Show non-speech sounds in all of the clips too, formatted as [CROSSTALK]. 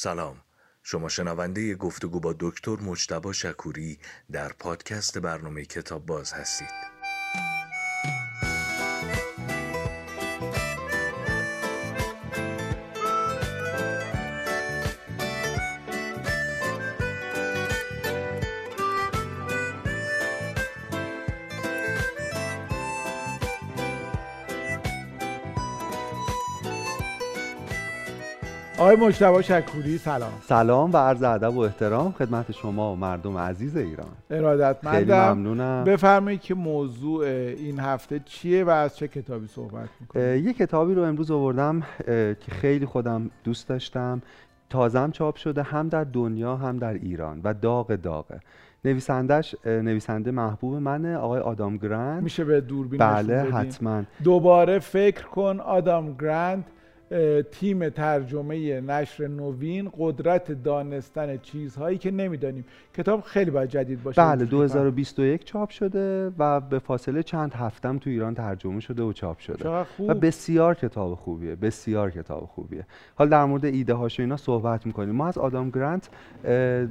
سلام. شما شنونده گفتگو با دکتر مجتبا شکوری در پادکست برنامه کتاب باز هستید. آقای مجتبی شکوری سلام. سلام و عرض ادب و احترام خدمت شما و مردم عزیز ایران. ارادتمندم. خیلی ممنونم. بفرمایید که موضوع این هفته چیه و از چه کتابی صحبت می‌کنید یه کتابی رو امروز آوردم که خیلی خودم دوست داشتم. تازم چاپ شده هم در دنیا هم در ایران و داغ داغه. نویسندش نویسنده محبوب منه آقای آدام گرند میشه به دوربین بله حتما. دوباره فکر کن آدام گرند تیم ترجمه نشر نوین قدرت دانستن چیزهایی که نمی‌دانیم. کتاب خیلی باید جدید باشه. بله 2021 چاپ شده و به فاصله چند هفتم تو ایران ترجمه شده و چاپ شده. خوب. و بسیار کتاب خوبیه بسیار کتاب خوبیه. حال در مورد ایده هاش اینا صحبت می‌کنیم. ما از آدام گرانت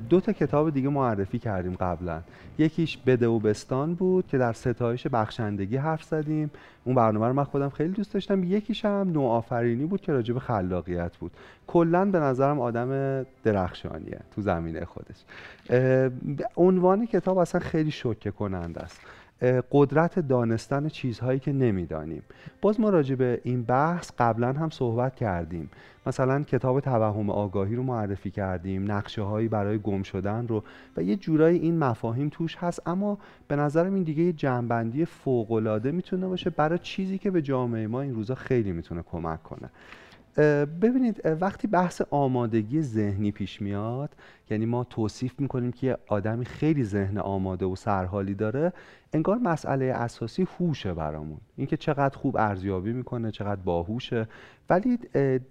دو تا کتاب دیگه معرفی کردیم قبلا. یکیش بده و بستان بود که در ستایش بخشندگی حرف زدیم. اون برنامه رو من خودم خیلی دوست داشتم. یکیش هم نوآفرینی بود که راجع به خلاقیت بود. کلا به نظرم آدم درخشانیه تو زمینه خودش. عنوان کتاب اصلا خیلی شوکه کننده است. قدرت دانستن چیزهایی که نمی‌دانیم. باز ما راجع به این بحث قبلا هم صحبت کردیم. مثلا کتاب توهم آگاهی رو معرفی کردیم نقشه هایی برای گم شدن رو و یه جورایی این مفاهیم توش هست. اما به نظرم این دیگه یه جنبندی فوقالعاده می‌تونه باشه برای چیزی که به جامعه ما این روزا خیلی می‌تونه کمک کنه. ببینید وقتی بحث آمادگی ذهنی پیش میاد یعنی ما توصیف می‌کنیم که آدمی خیلی ذهن آماده و سرحالی داره انگار مسئله اساسی هوشه برامون. اینکه چقدر خوب ارزیابی می‌کنه چقدر باهوشه. ولی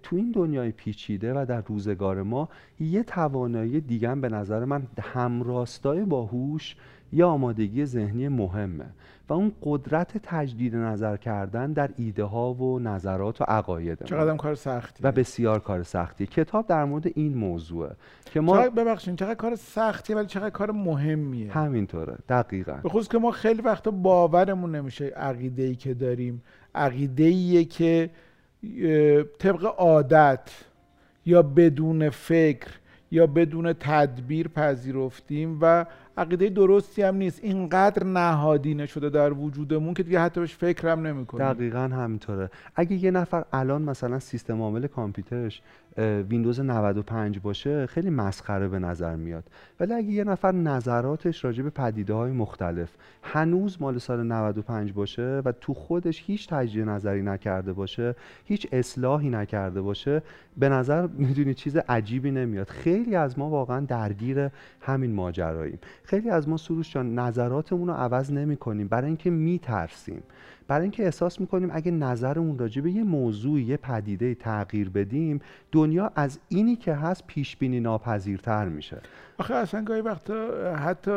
تو این دنیای پیچیده و در روزگار ما یه توانایی دیگه به نظر من همراستای باهوش یه آمادگی ذهنی مهمه و اون قدرت تجدید نظر کردن در ایده ها و نظرات و عقاید چقدر کار سختی. و بسیار کار سختی. کتاب در مورد این موضوعه که ما چقدر ببخشید چقدر کار سختیه ولی چقدر کار مهمیه. همینطوره دقیقا. به خصوص که ما خیلی وقتا باورمون نمیشه عقیده ای که داریم. عقیده ایه که طبق عادت یا بدون فکر یا بدون تدبیر پذیرفتیم و عقیده درستی هم نیست. اینقدر نهادینه شده در وجودمون که دیگه حتی بهش فکرم نمی‌کنیم دقیقا همینطوره. اگه یه نفر الان مثلا سیستم عامل کامپیوترش ویندوز 95 باشه خیلی مسخره به نظر میاد. ولی اگه یه نفر نظراتش راجع به پدیده های مختلف هنوز مال سال 95 باشه و تو خودش هیچ تجدید نظری نکرده باشه هیچ اصلاحی نکرده باشه به نظر می‌دونی چیز عجیبی نمیاد. خیلی از ما واقعا درگیر همین ماجراییم. خیلی از ما سروش جان نظراتمون رو عوض نمی کنیم برای اینکه میترسیم. برای اینکه احساس می‌کنیم اگه نظرمون راجع به یه موضوع یه پدیده تغییر بدیم دنیا از اینی که هست پیش بینی ناپذیرتر میشه آخه اصلا گاهی وقتا حتی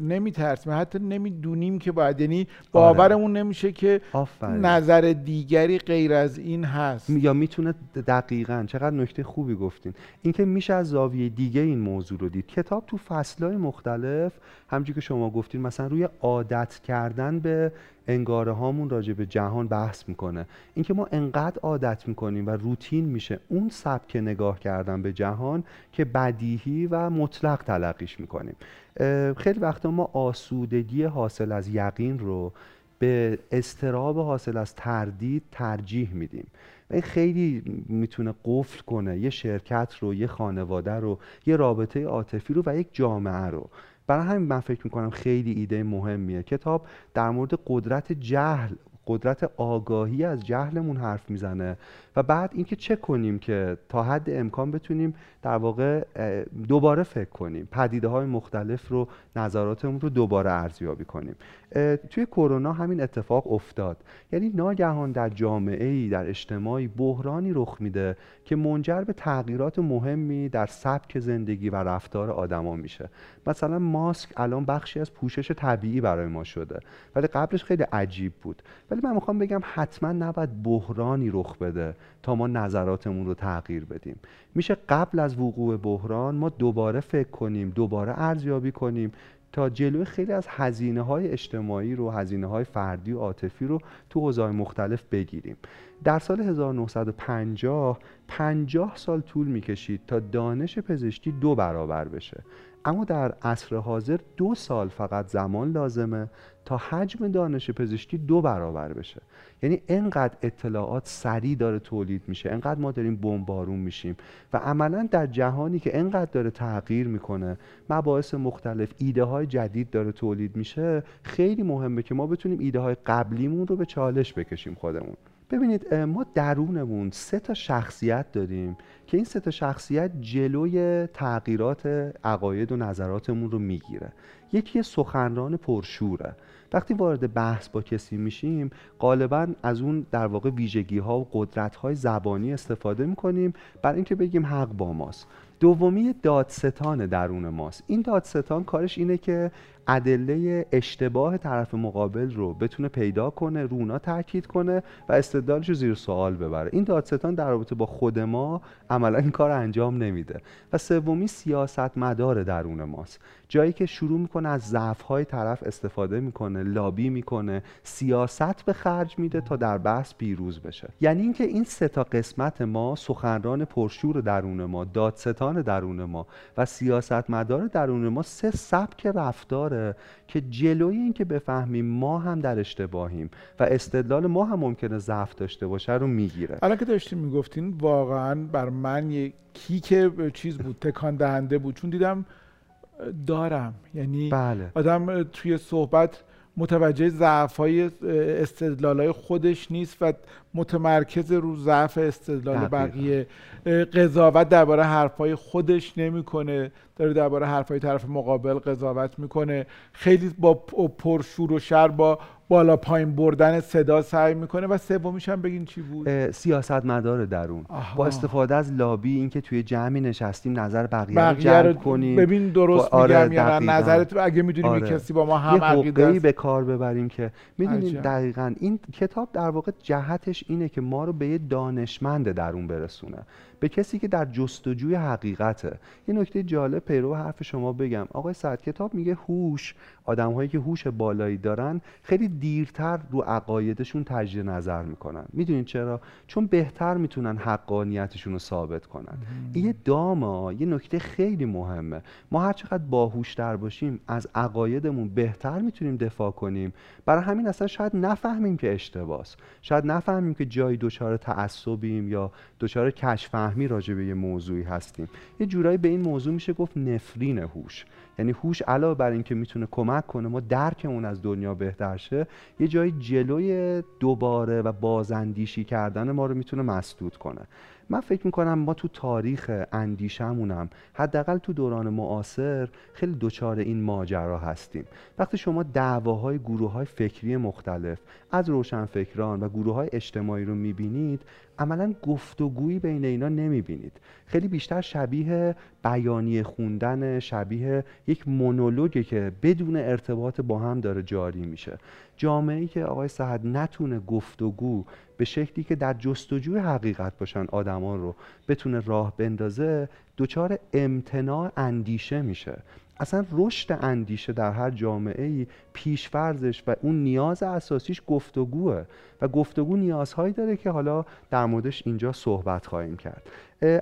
نمیترسیم حتی نمی‌دونیم که باید یعنی باورمون آره. نمیشه که آفرین. نظر دیگری غیر از این هست یا می‌تونه دقیقا چقدر نکته خوبی گفتین اینکه میشه از زاویه دیگه این موضوع رو دید کتاب تو فصلهای مختلف همونجوری که شما گفتین مثلا روی عادت کردن به انگاره هامون راجع به جهان بحث می‌کنه. اینکه ما انقدر عادت می‌کنیم و روتین میشه اون سبک نگاه کردن به جهان که بدیهی و مطلق تلقیش می‌کنیم. خیلی وقتا ما آسودگی حاصل از یقین رو به استراب حاصل از تردید ترجیح میدیم. این خیلی می‌تونه قفل کنه یه شرکت رو یه خانواده رو یه رابطه عاطفی رو و یک جامعه رو. برای همین من فکر می‌کنم خیلی ایده مهمیه. کتاب در مورد قدرت جهل قدرت آگاهی از جهلمون حرف می‌زنه. و بعد اینکه چه کنیم که تا حد امکان بتونیم در واقع دوباره فکر کنیم پدیده های مختلف رو نظراتمون رو دوباره ارزیابی کنیم. توی کرونا همین اتفاق افتاد. یعنی ناگهان در جامعه ای در اجتماعی بحرانی رخ میده که منجر به تغییرات مهمی در سبک زندگی و رفتار آدما میشه. مثلا ماسک الان بخشی از پوشش طبیعی برای ما شده. ولی قبلش خیلی عجیب بود. ولی من می‌خوام بگم حتما نباید بحرانی رخ بده. تا ما نظراتمون رو تغییر بدیم. میشه قبل از وقوع بحران ما دوباره فکر کنیم دوباره ارزیابی کنیم تا جلوی خیلی از هزینه های اجتماعی رو هزینه های فردی و عاطفی رو تو حوزه‌های مختلف بگیریم. در سال 1950 50 سال طول می‌کشید تا دانش پزشکی دو برابر بشه. اما در عصر حاضر دو سال فقط زمان لازمه تا حجم دانش پزشکی دو برابر بشه. یعنی انقدر اطلاعات سریع داره تولید میشه انقدر ما داریم بمبارون میشیم و عملا در جهانی که انقدر داره تغییر می‌کنه مباحث مختلف ایده های جدید داره تولید میشه خیلی مهمه که ما بتونیم ایده های قبلیمون رو به چالش بکشیم خودمون. ببینید ما درونمون سه تا شخصیت داریم که این سه تا شخصیت جلوی تغییرات عقاید و نظراتمون رو می‌گیره. یکی سخنران پرشوره. وقتی وارد بحث با کسی میشیم غالبا از اون در واقع ویژگی ها و قدرت های زبانی استفاده می‌کنیم برای اینکه بگیم حق با ماست. دومی دادستان درون ماست. این دادستان کارش اینه که ادله اشتباه طرف مقابل رو بتونه پیدا کنه رونا تاکید کنه و استدلالش رو زیر سوال ببره. این دادستان در رابطه با خود ما عملا این کار انجام نمیده و سومی سیاست مدار درون ماست. جایی که شروع می‌کنه از ضعف های طرف استفاده می‌کنه لابی می‌کنه سیاست به خرج میده تا در بحث پیروز بشه. یعنی اینکه این سه تا قسمت ما سخنران پرشور درون ما دادستان درون ما و سیاست مدار درون ما سه سبک رفتاره که جلوی اینکه بفهمیم ما هم در اشتباهیم و استدلال ما هم ممکنه ضعف داشته باشه رو می‌گیره الان که داشتیم می‌گفتین واقعا بر من یک کیک چیز بود تکان دهنده بود چون دیدم دارم یعنی بله. آدم توی صحبت متوجه ضعف های استدلال های خودش نیست و متمرکز رو ضعف استدلال بقیه قضاوت درباره حرفای خودش نمی‌کنه. داره درباره حرفای طرف مقابل قضاوت می‌کنه. خیلی با پرشور و شر با بالا پایین بردن صدا سعی می‌کنه و سومیش هم بگین چی بود؟ سیاست مدار درون. با استفاده از لابی اینکه توی جمعی نشستیم نظر بقیه, بقیه رو جلب کنیم. ببین درست آره میگم یا نه نظرت اگه می‌دونیم آره. کسی با ما هم عقیده به کار ببریم که می‌دونیم دقیقا این کتاب در واقع جهتش اینه که ما رو به یه دانشمند درون برسونه. به کسی که در جستجوی حقیقته. یه نکته جالب پیرو حرف شما بگم. آقای سعد کتاب میگه هوش آدم هایی که هوش بالایی دارن خیلی دیرتر رو عقایدشون تجدید نظر می‌کنن. می‌دونید چرا؟ چون بهتر می‌تونن حقانیتشون رو ثابت کنن. این یه داما یه نکته خیلی مهمه. ما هر چقدر باهوشتر باشیم از عقایدمون بهتر می‌تونیم دفاع کنیم. برای همین اصلا شاید نفهمیم که اشتباس شاید نفهمیم که جایی دچار تعصبیم یا دچار کشف فهمی راجع به یه موضوعی هستیم. یه جورایی به این موضوع میشه گفت نفرین هوش. یعنی هوش علاوه بر اینکه می‌تونه کمک کنه ما درکمون از دنیا بهتر شه یه جایی جلوی دوباره و بازاندیشی کردن ما رو می‌تونه مسدود کنه. من فکر می‌کنم ما تو تاریخ اندیشمونم حداقل تو دوران معاصر خیلی دچار این ماجرا هستیم. وقتی شما دعواهای گروه های فکری مختلف از روشنفکران و گروه های اجتماعی رو می‌بینید عملا گفتگویی بین اینا نمی‌بینید. خیلی بیشتر شبیه بیانیه خوندن شبیه یک مونولوگی که بدون ارتباط با هم داره جاری میشه. جامعه که آقای سعد نتونه گفتگو به شکلی که در جستجوی حقیقت باشن آدمان رو بتونه راه بندازه دچار امتناع اندیشه میشه. اصلا رشد اندیشه در هر جامعه ای پیشفرزش و اون نیاز اساسیش گفتگوه. و گفتگو نیازهایی داره که حالا در موردش اینجا صحبت خواهیم کرد.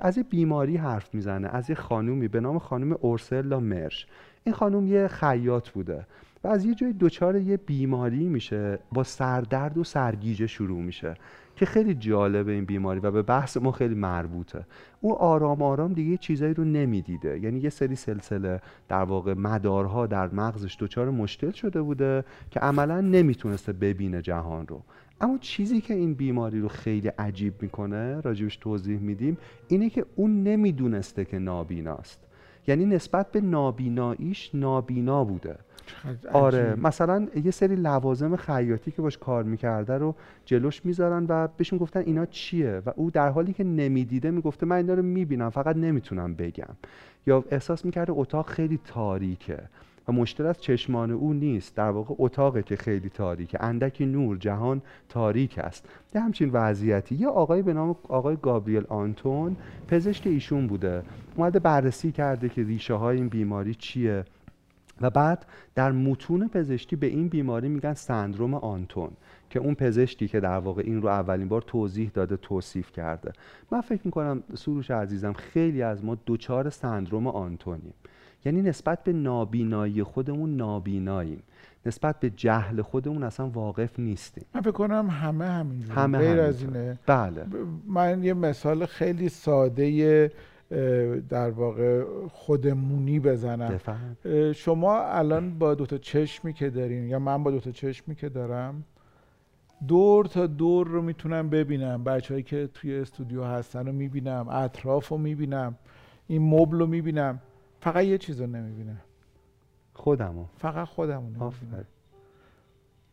از یه بیماری حرف می‌زنه از یه خانومی به نام خانم اورسلا مرش. این خانوم یه خیاط بوده و از یه جای دچار یه بیماری میشه با سردرد و سرگیجه شروع میشه. که خیلی جالبه این بیماری و به بحث ما خیلی مربوطه. او آرام آرام دیگه چیزایی رو نمی‌دیده. یعنی یه سری سلسله در واقع مدارها در مغزش دچار مشکل شده بوده که عملا نمی‌تونسته ببینه جهان رو. اما چیزی که این بیماری رو خیلی عجیب می‌کنه راجبش توضیح میدیم اینه که اون نمی‌دونسته که نابیناست. یعنی نسبت به نابیناییش نابینا بوده. آره مثلا یه سری لوازم خیاطی که باش کار می‌کرده رو جلوش می‌ذارن و بهشون گفتن اینا چیه و او در حالی که نمی‌دیده می‌گفته من اینا رو می‌بینم فقط نمی‌تونم بگم. یا احساس می‌کرده اتاق خیلی تاریکه و مشکل از چشمان او نیست. در واقع اتاقه که خیلی تاریکه. اندکی نور جهان تاریک است. یه همچین وضعیتی. یه آقای به نام آقای گابریل آنتون پزشک ایشون بوده. اومده بررسی کرده که ریشه های این بیماری چیه. و بعد در متون پزشکی به این بیماری میگن سندروم آنتون که اون پزشکی که در واقع این رو اولین بار توضیح داده توصیف کرده. من فکر می‌کنم سروش عزیزم خیلی از ما دوچار سندروم آنتونیم. یعنی نسبت به نابینایی خودمون نابیناییم. نسبت به جهل خودمون اصلا واقف نیستیم. من فکر کنم همه همینجوری. همه غیر از. اینه. بله. من یه مثال خیلی ساده در واقع خودمونی بزنم بفهم شما الان با دوتا چشمی که دارین یا من با دوتا چشمی که دارم دور تا دور رو می‌تونم ببینم. بچههایی که توی استودیو هستن رو می‌بینم اطراف رو می‌بینم این مبل رو می‌بینم. فقط یه چیز رو نمی‌بینم. خودمو. فقط خودم رو نمی‌بینم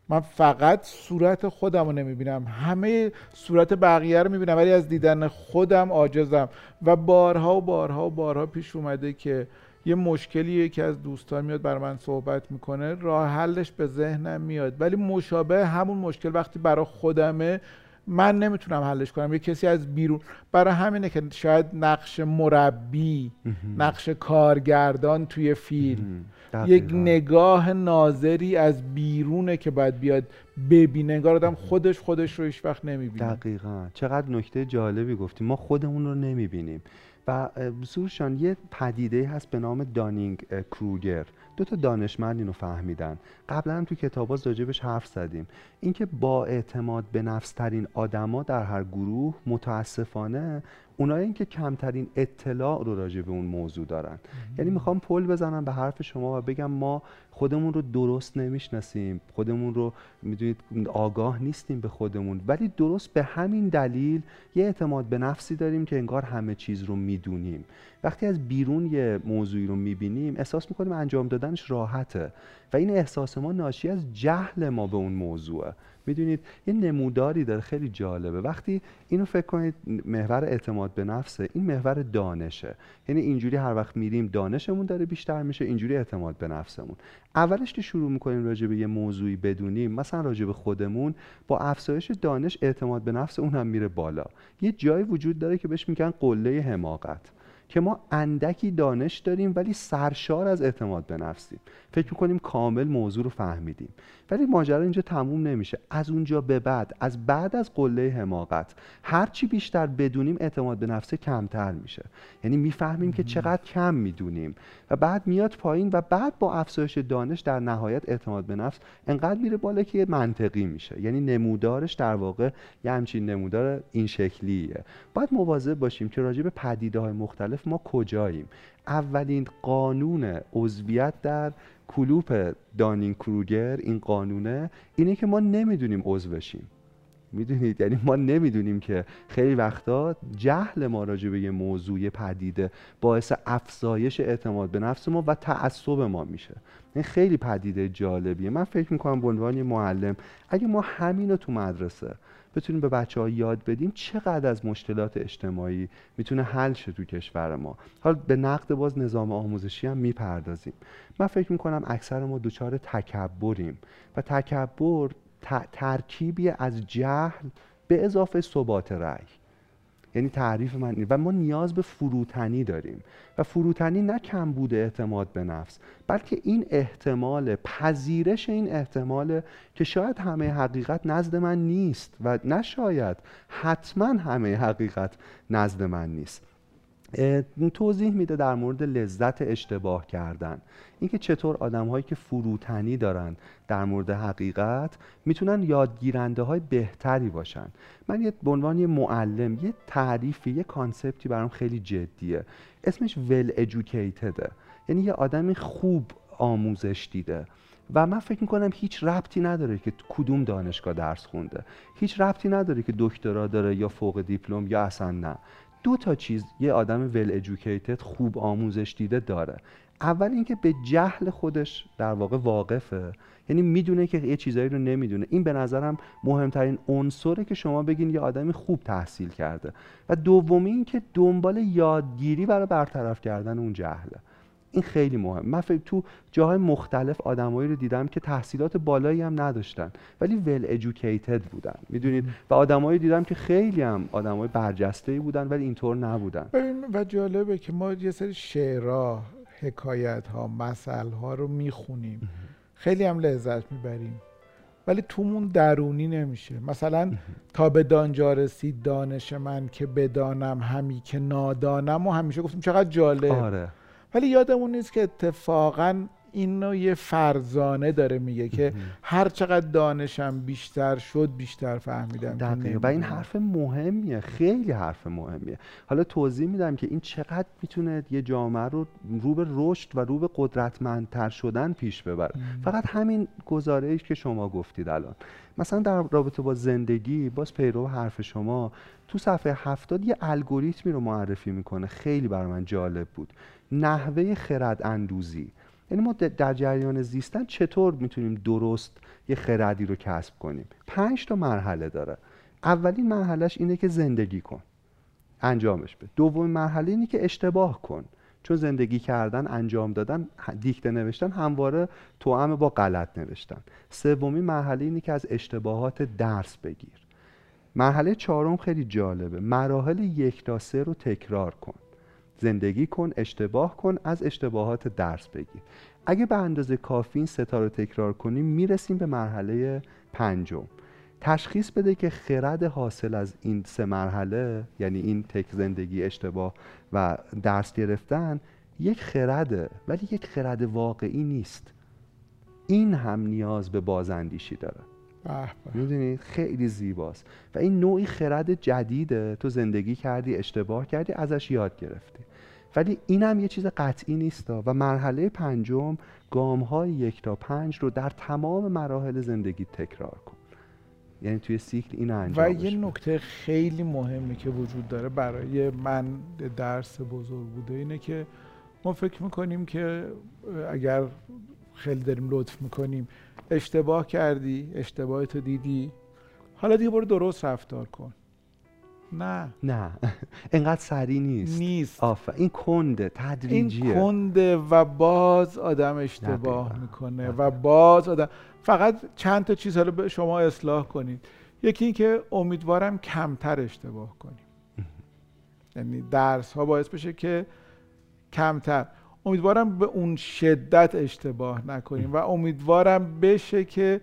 من فقط صورت خودم رو نمی‌بینم. همه صورت بقیه رو می‌بینم ولی از دیدن خودم عاجزم. و بارها و بارها و بارها پیش اومده که یه مشکلی یکی از دوستان میاد بر من صحبت می‌کنه راه حلش به ذهنم میاد. ولی مشابه همون مشکل وقتی برای خودمه من نمی‌تونم حلش کنم. یه کسی از بیرون برای همینه که شاید نقش مربی نقش کارگردان توی فیلم. یک. نگاه ناظری از بیرونه که باید بیاد ببینه. انگار آدم خودش خودش رو هیچ وقت نمی‌بینه. دقیقا. چقدر نکته جالبی گفتیم ما خودمون رو نمی‌بینیم. و اه، سروشان یه پدیده هست به نام دانینگ کروگر. دو تا دانشمند اینو فهمیدن. قبلا تو کتابا راجبش حرف زدیم. اینکه با اعتماد به نفس ترین آدما در هر گروه متاسفانه اونایی که کمترین اطلاع رو راجع به اون موضوع دارن. یعنی می‌خوام پل بزنم به حرف شما و بگم ما خودمون رو درست نمی‌شناسیم. خودمون رو می‌دونید آگاه نیستیم به خودمون. ولی درست به همین دلیل یه اعتماد به نفسی داریم که انگار همه چیز رو می‌دونیم. وقتی از بیرون یه موضوعی رو می‌بینیم احساس می‌کنیم انجام دادنش راحته. و این احساس ما ناشی از جهل ما به اون موضوعه. می‌دونید یه نموداری داره خیلی جالبه. وقتی اینو فکر کنید محور اعتماد به نفسه این محور دانشه. یعنی اینجوری هر وقت میریم دانشمون داره بیشتر میشه اینجوری اعتماد به نفسمون. اولش که شروع می‌کنیم راجع به یه موضوعی بدونیم مثلا راجع به خودمون با افزایش دانش اعتماد به نفس اون هم میره بالا. یه جایی وجود داره که بهش میگن قله حماقت که ما اندکی دانش داریم ولی سرشار از اعتماد به نفسیم. فکر می‌کنیم کامل موضوع رو فهمیدیم. ولی ماجرا اینجا تموم نمیشه. از اونجا به بعد از بعد از قله حماقت هرچی بیشتر بدونیم اعتماد به نفسه کمتر میشه. یعنی می‌فهمیم که چقدر کم می‌دونیم. و بعد میاد پایین و بعد با افزایش دانش در نهایت اعتماد به نفس انقدر میره بالا که منطقی میشه. یعنی نمودارش در واقع یه همچین نمودار این شکلیه. باید مواظب باشیم که راجع به پدیده های مختلف ما کجاییم. اولین قانون عضویت در کلوپ دانین کروگر این قانونه اینه که ما نمی‌دونیم عضو بشیم. می‌دونید؟ یعنی ما نمی‌دونیم که خیلی وقتا جهل ما راجع به یه موضوع پدیده باعث افزایش اعتماد به نفس ما و تعصب ما میشه. این خیلی پدیده جالبیه. من فکر می‌کنم به عنوان معلم اگه ما همین رو تو مدرسه بتونیم به بچه ها یاد بدیم چقدر از مشکلات اجتماعی می‌تونه حل شه تو کشور ما. حالا به نقد باز نظام آموزشی هم می‌پردازیم. من فکر می‌کنم اکثر ما دچار تکبریم و تکبر ترکیبی از جهل به اضافه ثبات رأی. یعنی تعریف من. و ما نیاز به فروتنی داریم و فروتنی نه کمبود اعتماد به نفس بلکه این احتمال پذیرش این احتمال که شاید همه حقیقت نزد من نیست و نه شاید حتما همه حقیقت نزد من نیست توضیح میده در مورد لذت اشتباه کردن. اینکه چطور آدم هایی که فروتنی دارن در مورد حقیقت می‌تونن یادگیرنده های بهتری باشن. من یه به عنوان یه معلم یه تعریفی یه کانسپتی برام خیلی جدیه. اسمش ول educatedه. یعنی یه آدمی خوب آموزش دیده. و من فکر می‌کنم هیچ ربطی نداره که کدوم دانشگاه درس خونده. هیچ ربطی نداره که دکترا داره یا فوق دیپلم یا اصلا نه. دو تا چیز یه آدم ول educated خوب آموزش دیده داره. اول اینکه به جهل خودش در واقع واقفه. یعنی می‌دونه که یه چیزایی رو نمی‌دونه. این به نظرم مهمترین عنصره که شما بگین یه آدمی خوب تحصیل کرده. و دومی اینکه دنبال یادگیری برای برطرف کردن اون جهله. این خیلی مهم من فکر تو جاهای مختلف آدمایی رو دیدم که تحصیلات بالایی هم نداشتن ولی ول ادوکیتد بودن می‌دونید؟ و آدمایی دیدم که خیلی هم آدمای برجسته بودن ولی اینطور نبودن. و جالبه که ما یه سری شعرها حکایت ها مسئله ها رو می‌خونیم. خیلی هم لذت می‌بریم. ولی تومون درونی نمیشه. مثلا تا به دانجا رسید دانش من که بدانم همی که نادانم و همیشه گفتیم چقدر جالب. آره. ولی یادمون نیست که اتفاقا اینو یه فرزانه داره میگه که هر چقدر دانشم بیشتر شد بیشتر فهمیدم دقیقا. و این حرف مهمیه. خیلی حرف مهمیه. حالا توضیح میدم که این چقدر می‌تونه یه جامعه رو رو به رشد و رو به قدرتمندتر شدن پیش ببره. فقط همین گزارش که شما گفتید الان. مثلا در رابطه با زندگی باز پیرو حرف شما تو صفحه هفتاد یه الگوریتمی رو معرفی می‌کنه. خیلی برای من جالب بود. نحوه خرد اندوزی یعنی ما در جریان زیستن چطور می‌تونیم درست یه خردی رو کسب کنیم؟ پنج تا مرحله داره. اولین مرحلهش اینه که زندگی کن. انجامش بده. دومین مرحله اینه که اشتباه کن. چون زندگی کردن انجام دادن دیکته نوشتن همواره توأم با غلط نوشتن. سومین مرحله اینه که از اشتباهات درس بگیر. مرحله چهارم خیلی جالبه. مراحل یک تا سه رو تکرار کن. زندگی کن اشتباه کن از اشتباهات درس بگیر. اگه به اندازه کافی این ستا رو تکرار کنیم می‌رسیم به مرحله پنجم. تشخیص بده که خرد حاصل از این سه مرحله یعنی این تک زندگی اشتباه و درس گرفتن یک خرده ولی یک خرد واقعی نیست. این هم نیاز به بازاندیشی داره. می‌دونید خیلی زیباست. و این نوعی خرد جدیده. تو زندگی کردی اشتباه کردی ازش یاد گرفتی. ولی این هم یه چیز قطعی نیست و مرحله پنجم گام های یک تا پنج رو در تمام مراحل زندگی تکرار کن. یعنی توی سیکل این انجام و یه نکته خیلی مهمی که وجود داره برای من درس بزرگ بوده اینه که ما فکر می‌کنیم که اگر خیلی داریم لطف می‌کنیم اشتباه کردی اشتباهتو دیدی. حالا دیگه برو درست رفتار کن. نه. نه. [LAUGHS] انقدر سریع نیست. نیست. آفا این کنده تدریجیه. این کنده و باز آدم اشتباه می‌کنه و باز آدم فقط چند تا چیز حالا به شما اصلاح کنید. یکی اینکه امیدوارم کمتر اشتباه کنیم. یعنی درس ها باعث بشه که کمتر. امیدوارم به اون شدت اشتباه نکنیم و امیدوارم بشه که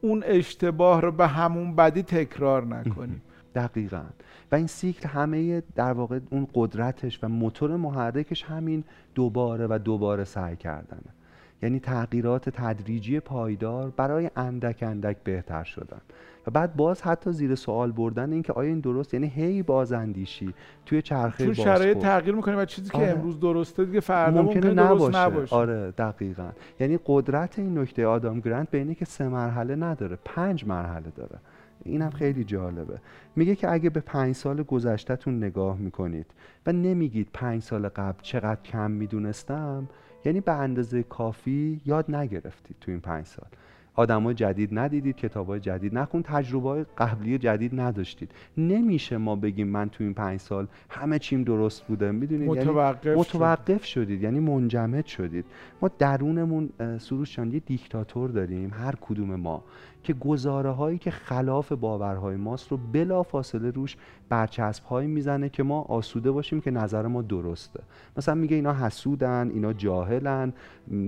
اون اشتباه رو به همون بدی تکرار نکنیم. [LAUGHS] دقیقا. و این سیکل همه در واقع اون قدرتش و موتور محرکش همین دوباره و دوباره سعی کردنه. یعنی تغییرات تدریجی پایدار برای اندک اندک بهتر شدن. و بعد باز حتی زیر سوال بردن این که آیا این درست؟ یعنی هی بازاندیشی توی چرخه چون شرایط تغییر می‌کنه و چیزی که آره. امروز درسته دیگه فردا ممکنه, ممکنه نباشه. نباشه. آره دقیقا. یعنی قدرت این نکته آدام گرانت به اینه که سه مرحله نداره پنج مرحله داره. اینم خیلی جالبه. میگه که اگه به پنج سال گذشتهتون نگاه می‌کنید و نمیگید پنج سال قبل چقدر کم می‌دونستم یعنی به اندازه کافی یاد نگرفتید تو این پنج سال. آدمای جدید ندیدید کتابای جدید نخون تجربه های قبلی جدید نداشتید. نمیشه ما بگیم من تو این پنج سال همه چیم درست بوده. می‌دونید؟ متوقف, یعنی متوقف شدید یعنی منجمد شدید. ما درونمون سروش یه دیکتاتور داریم هر کدوم ما. که گزاره هایی که خلاف باورهای ماست رو بلا فاصله روش برچسب هایی می‌زنه که ما آسوده باشیم که نظر ما درسته. مثلا میگه اینا حسودن اینا جاهلن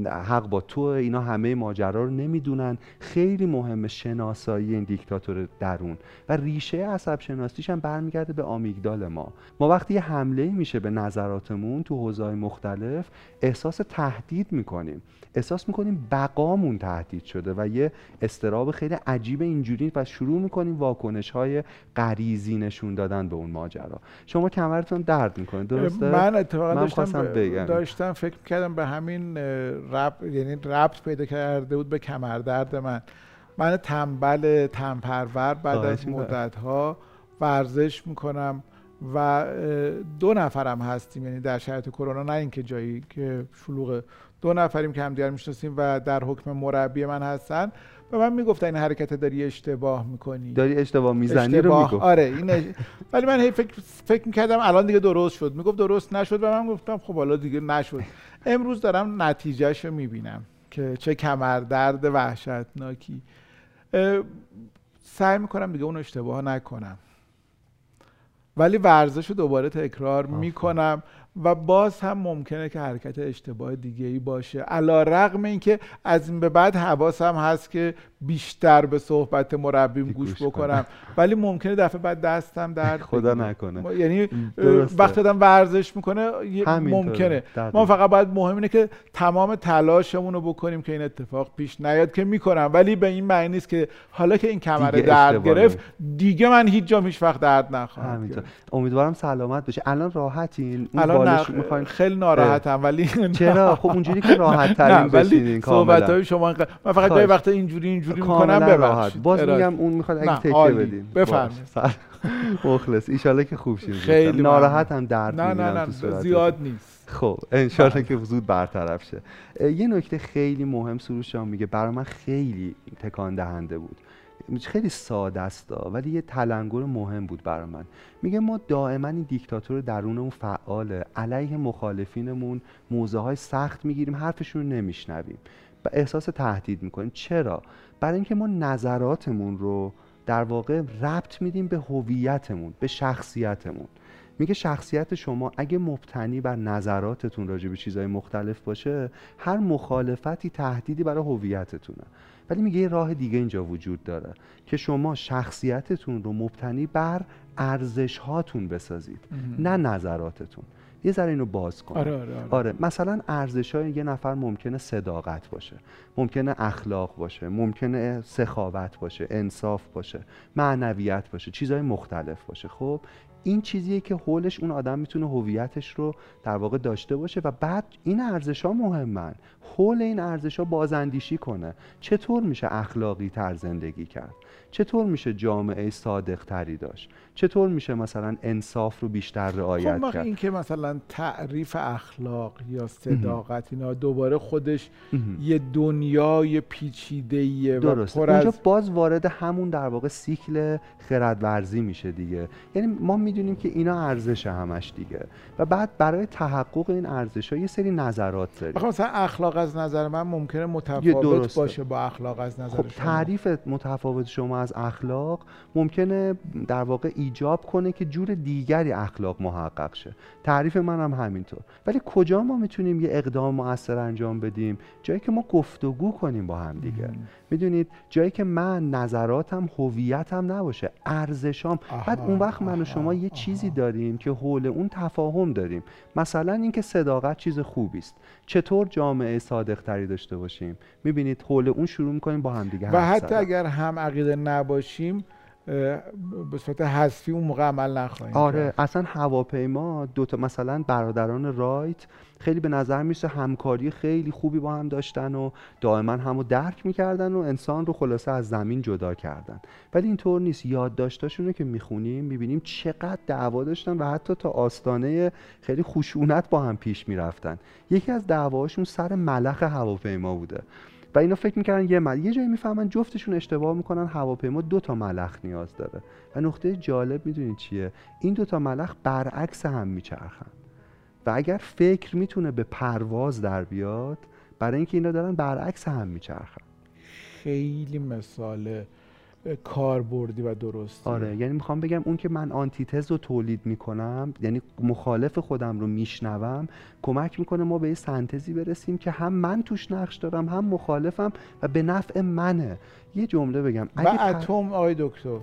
حق با تو اینا همه ماجرا رو نمی‌دونن. خیلی مهم شناسایی این دیکتاتور درون. و ریشه عصب شناسیش هم برمیگرده به آمیگدال ما. ما وقتی یه حمله میشه به نظراتمون تو حوزه‌های مختلف احساس تهدید می‌کنیم. احساس می‌کنیم بقامون تهدید شده و یه استراب خیلی عجیب اینجوری و شروع می‌کنیم واکنش های غریزی نشون دادن به اون ماجرا. شما کمرتون درد می‌کنه درسته؟ من اتفاقا داشتم, بگم. داشتم فکر کردم به همین رب یعنی ربط پیدا کرده بود به کمر درد من. من تنبل تنپرور بعد از مدت ها ورزش می‌کنم و دو نفرم هستیم یعنی در شرایط کرونا نه اینکه جایی که شلوغ دو نفریم که همدیگر می‌شناسیم و در حکم مربی من هستن. به من می‌گفتن این حرکت داری اشتباه می‌کنی. داری اشتباه می‌زنی رو می‌گفت. آره این ولی من هی فکر فکر می‌کردم الان دیگه درست شد. می‌گفت درست نشد و من گفتم خب حالا دیگه نشد. امروز دارم نتیجهش رو می‌بینم که چه کمردرد وحشتناکی. سعی می‌کنم دیگه اون اشتباه نکنم. ولی ورزش رو دوباره تکرار می‌کنم. و باز هم ممکنه که حرکت اشتباه دیگه ای باشه. علا رقم این که از این به بعد حواسم هست که بیشتر به صحبت مربیم گوش بکنم. ولی ممکنه دفعه بعد دستم درد [LAUGHS] خدا نکنه. یعنی وقتی آدم ورزش می‌کنه ممکنه. ما فقط باید مهم اینه که تمام تلاشمون رو بکنیم که این اتفاق پیش نیاد که می‌کنم. ولی به این معنی نیست که حالا که این کمر درد گرفت دیگه من هیچ جا هیچ وقت درد نخواهم امیدوارم سلامت بشه الان راحتین. الان نه خیلی ناراحتم ولی چرا؟ خب اونجوری که راحت ترین بشینین صحبت های شما من فقط جای وقت اینجوری اینجوری می‌کنم ببخشید. باز میگم اون می‌خواد اگه تکیه بدین. بفرمایید. [LAUGHS] مخلص. ان که خوب شید خیلی ناراحت هم درد نه نه نه زیاد نیست. خب ان که زود برطرف شه. یه نکته خیلی مهم سروش میگه. برای من خیلی تکان دهنده بود. خیلی ساده است ولی یه تلنگر مهم بود برای من. میگه ما دائما این دیکتاتور درونمون فعاله. علیه مخالفینمون موضوع های سخت می‌گیریم حرفشون رو نمیشنویم. و احساس تهدید می‌کنیم. چرا؟ برای اینکه ما نظراتمون رو در واقع ربط میدیم به هویتمون به شخصیتمون. میگه شخصیت شما اگه مبتنی بر نظراتتون راجع به چیزهای مختلف باشه هر مخالفتی تهدیدی برای هویتتونه. ولی میگه یه راه دیگه اینجا وجود داره که شما شخصیتتون رو مبتنی بر ارزش هاتون بسازید نه نظراتتون. یه ذره اینو باز کن آره, آره, آره. آره مثلا ارزش های یه نفر ممکنه صداقت باشه ممکنه اخلاق باشه ممکنه سخاوت باشه انصاف باشه معنویت باشه چیزهای مختلف باشه. خب این چیزیه که حولش اون آدم می‌تونه هویتش رو در واقع داشته باشه و بعد این ارزش ها مهمن. حول این ارزش ها بازاندیشی کنه. چطور میشه اخلاقی تر زندگی کرد؟ چطور میشه جامعه صادق تری داشت؟ چطور میشه مثلا انصاف رو بیشتر رعایت خب کرد؟ این که مثلا تعریف اخلاق یا صداقت اینا دوباره خودش یه دنیای پیچیده و پر اونجا باز وارد همون در واقع سیکل خردورزی میشه دیگه. یعنی ما می‌دونیم که اینا ارزش همش دیگه. و بعد برای تحقق این ارزش ها یه سری نظرات داریم. مثلا اخلاق از نظر من ممکنه متفاوت باشه با اخلاق از نظر خب تعریف متفاوت شما از اخلاق ممکنه در واقع ایجاب کنه که جور دیگری اخلاق محقق شه. تعریف من هم همینطور. ولی کجا ما می‌تونیم یه اقدام مؤثر انجام بدیم؟ جایی که ما گفتگو کنیم با هم دیگه. می‌دونید؟ جایی که من نظراتم هویتم نباشه ارزشام. بعد اون وقت من و شما یه چیزی داریم که حول اون تفاهم داریم. مثلا اینکه صداقت چیز خوبی است چطور جامعه صادق تری داشته باشیم؟ می‌بینید حول اون شروع می‌کنیم با هم دیگه و حتی اگر هم عقیده نباشیم به صورت حذفی اون موقع عمل نخواهیم آره اصلا هواپیما دو تا مثلا برادران رایت خیلی به نظر میسه همکاری خیلی خوبی با هم داشتن و دائما همو درک می‌کردن و انسان رو خلاصه از زمین جدا کردن. ولی اینطور نیست. یادداشتاشون که می‌خونیم می‌بینیم چقدر دعوا داشتن و حتی تا آستانه خیلی خشونت با هم پیش می‌رفتن. یکی از دعواشون سر ملخ هواپیما بوده. و اینا فکر می‌کردن یه مل... یه جایی می‌فهمن جفتشون اشتباه می‌کنن هواپیما دو تا ملخ نیاز داره. و نقطه جالب می‌دونید چیه؟ این دو تا ملخ برعکس هم میچرخن. و اگر فکر می‌تونه به پرواز در بیاد برای اینکه اینا دارن برعکس هم میچرخن. خیلی مثال کاربردی و درستی. آره یعنی می‌خوام بگم اون که من آنتیتز رو تولید می‌کنم یعنی مخالف خودم رو میشنوم کمک می‌کنه ما به یه سنتزی برسیم که هم من توش نقش دارم هم مخالفم و به نفع منه. یه جمله بگم و اتم آقای دکتر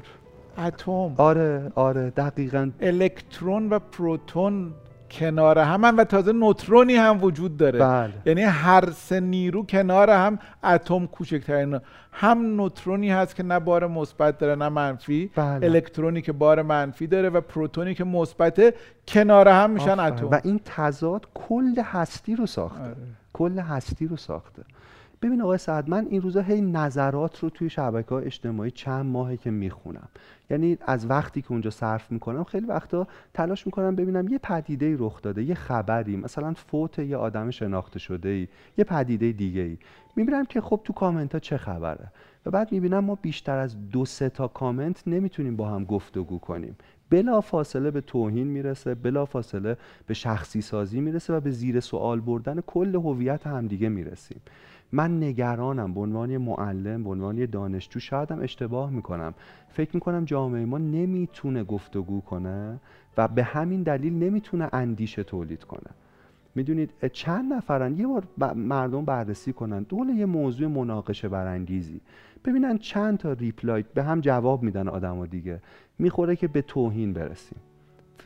اتم. آره آره دقیقا. الکترون و پروتون کنار هم و تازه نوترونی هم وجود داره. بله. یعنی هر سه نیرو کنار هم اتم کوچکترین. هم نوترونی هست که نه بار مثبت داره نه منفی. بله. الکترونی که بار منفی داره و پروتونی که مثبت کنار هم میشن اتم. و این تضاد کل هستی رو ساخته. آره. کل هستی رو ساخته. ببین آقای سعد من این روزا هی نظرات رو توی شبکه های اجتماعی چند ماهه که می‌خونم. یعنی از وقتی که اونجا صرف می‌کنم خیلی وقتا تلاش می‌کنم ببینم یه پدیده رخ داده یه خبری مثلا فوت یه آدم شناخته شده ای یه پدیده دیگه ای می‌بینم که خب تو کامنت ها چه خبره. و بعد می‌بینم ما بیشتر از دو سه تا کامنت نمی‌تونیم با هم گفتگو کنیم. بلا فاصله به توهین می‌رسه بلا فاصله به شخصی سازی می‌رسه و به زیر سوال بردن کل هویت همدیگه می‌رسیم. من نگرانم به عنوان معلم به عنوان دانشجو شایدم اشتباه می‌کنم. فکر می‌کنم جامعه ما نمی‌تونه گفتگو کنه و به همین دلیل نمی‌تونه اندیشه تولید کنه. می‌دونید چند نفرن یه بار مردم بررسی کنن. دول یه موضوع مناقشه برانگیزی. ببینن چند تا ریپلای به هم جواب میدن آدم دیگه. می‌خوره که به توهین برسیم.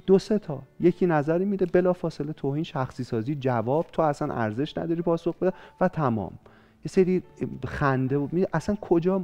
دو سه تا. یکی نظری میده بلا فاصله توهین شخصی سازی جواب تو اصلا ارزش نداری پاسخ بده و تمام. یه سری خنده و اصلا کجا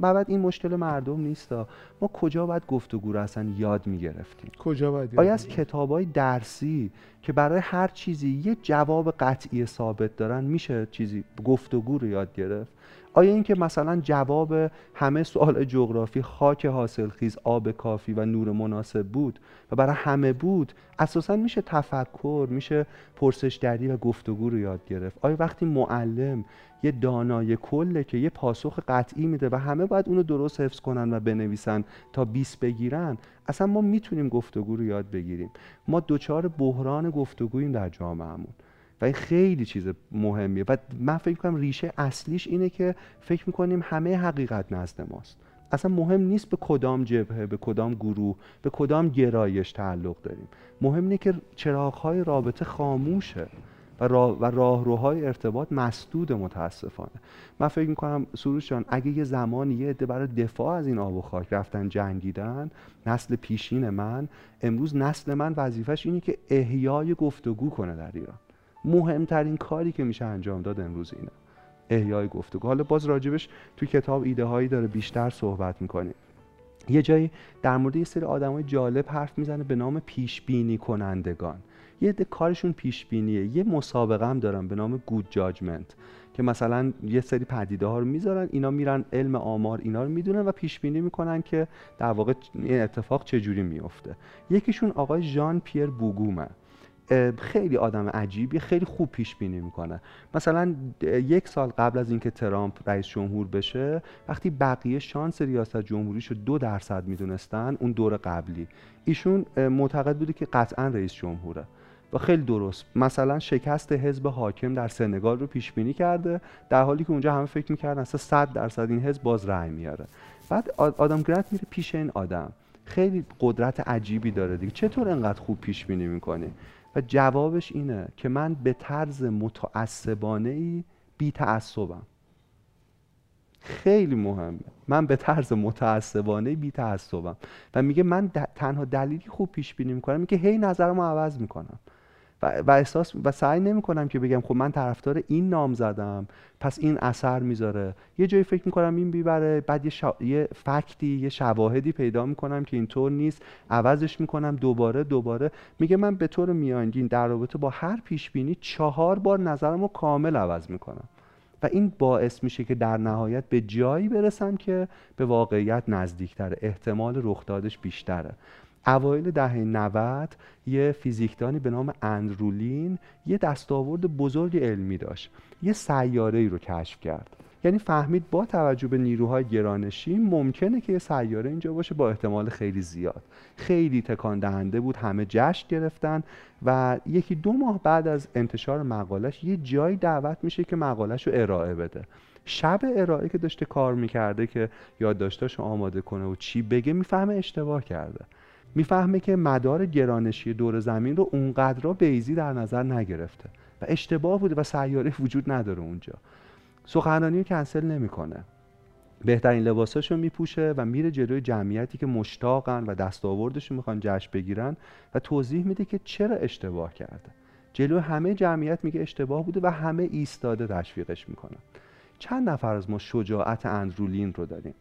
بعد این مشکل مردم نیست ما کجا باید گفتگو رو اصلا یاد می‌گرفتیم کجا باید آیا از کتاب های درسی که برای هر چیزی یه جواب قطعی ثابت دارن میشه چیزی گفتگو رو یاد گرفت؟ آیا اینکه مثلا جواب همه سوال جغرافی خاک حاصلخیز آب کافی و نور مناسب بود و برای همه بود اساسا میشه تفکر میشه پرسشگری و گفتگو رو یاد گرفت؟ آیا وقتی معلم یه دانای کله که یه پاسخ قطعی میده و همه باید اونو درست حفظ کنن و بنویسن تا 20 بگیرن اصلا ما می‌تونیم گفتگو رو یاد بگیریم؟ ما دوچار بحران گفتگوییم در جامعهمون. و این خیلی چیز مهمیه. و من فکر کنم ریشه اصلیش اینه که فکر می‌کنیم همه حقیقت نزد ماست. اصلا مهم نیست به کدام جبهه به کدام گروه به کدام گرایش تعلق داریم. مهم اینه که چراغهای رابطه خاموشه و, راه و راهروهای ارتباط مسدود متاسفانه. من فکر می‌کنم سروش جان اگه یه زمانی یه عده برای دفاع از این آب و خاک رفتن جنگیدن نسل پیشین من امروز نسل من وظیفش اینه که احیای گفتگو کنه در ایران. مهمترین کاری که میشه انجام داد امروز اینه. احیای گفتگو. حالا باز راجبش تو کتاب ایده هایی داره بیشتر صحبت می‌کنیم یه جایی در مورد یه سری آدمای جالب حرف می‌زنه به نام پیش بینی کنندگان. یه ده کارشون پیش بینیه یه مسابقه هم دارن به نام گود جاجمنت که مثلا یه سری پدیده ها رو می‌ذارن اینا میرن علم آمار اینا رو می‌دونن و پیش بینی می‌کنن که در واقع این اتفاق چجوری میفته یکیشون آقای ژان پیر بوگومه خیلی آدم عجیبی خیلی خوب پیش بینی می‌کنه. مثلا یک سال قبل از اینکه ترامپ رئیس جمهور بشه وقتی بقیه شانس ریاست جمهوریش رو دو درصد می‌دونستن اون دور قبلی. ایشون معتقد بوده که قطعا رئیس جمهوره. و خیلی درست. مثلا شکست حزب حاکم در سنگال رو پیش بینی کرده در حالی که اونجا همه فکر می‌کردن اصلا 100 درصد این حزب باز رأی میاره. بعد آدم گرت میره پیش این آدم. خیلی قدرت عجیبی داره دیگه. چطور انقدر خوب پیش بینی می‌کنی؟ و جوابش اینه که من به طرز متعصبانه ای بی تعصبم. خیلی مهمه. من به طرز متعصبانه بی تعصبم. و میگه من تنها دلیلی خوب پیش بینی می‌کنم که هی نظرمو عوض می‌کنم. و, و احساس و سعی نمی کنم که بگم خب من طرفدار این نام زدم پس این اثر می‌ذاره. یه جایی فکر می‌کنم این بیبره بعد یه, یه فکتی یه شواهدی پیدا می‌کنم که اینطور نیست. عوضش می‌کنم دوباره دوباره. میگه من به طور میانگین در رابطه با هر پیش بینی چهار بار نظرمو کامل عوض می‌کنم. و این باعث میشه که در نهایت به جایی برسم که به واقعیت نزدیکتره. احتمال رخ دادش بیشتره. اوایل دهه 90 یه فیزیکدانی به نام اندرولین یه دستاورد بزرگ علمی داشت. یه سیاره ای رو کشف کرد. یعنی فهمید با توجه به نیروهای گرانشی ممکنه که یه سیاره اینجا باشه با احتمال خیلی زیاد. خیلی تکان دهنده بود همه جشن گرفتن و یکی دو ماه بعد از انتشار مقالش یه جایی دعوت میشه که مقالش رو ارائه بده. شب ارائه که داشته کار می‌کرده که یادداشتاشو آماده کنه و چی بگه می‌فهمه اشتباه کرده. می‌فهمه که مدار گرانشی دور زمین رو اونقدر بیزی در نظر نگرفته و اشتباه بوده و سیاره وجود نداره اونجا. سخنرانی رو کنسل نمی‌کنه. بهترین لباساشو میپوشه و میره جلوی جمعیتی که مشتاقن و دستاوردش رو می‌خوان جشن بگیرن و توضیح میده که چرا اشتباه کرده. جلو همه جمعیت میگه اشتباه بوده و همه ایستاده تشویقش می‌کنن چند نفر از ما شجاعت اندرولین رو داریم.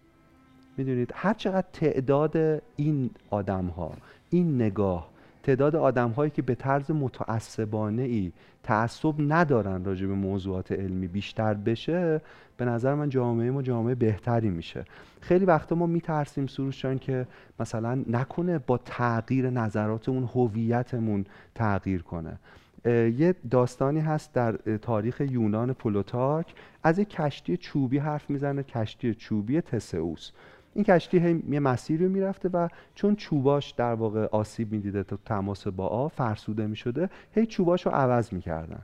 می‌دونید هر چقدر تعداد این آدم ها این نگاه تعداد آدم هایی که به طرز متعصبانه ای تعصب ندارن راجع به موضوعات علمی بیشتر بشه به نظر من جامعه ما جامعه بهتری میشه. خیلی وقتا ما میترسیم سروش جان که مثلا نکنه با تغییر نظراتمون هویتمون تغییر کنه. یه داستانی هست در تاریخ یونان پلوتارک. از یک کشتی چوبی حرف می‌زنه کشتی چوبی تسئوس. این کشتی هی یه مسیری رو می‌رفته و چون چوباش در واقع آسیب می‌دیده تا تماس با آب فرسوده می‌شده هی چوباش رو عوض می‌کردن.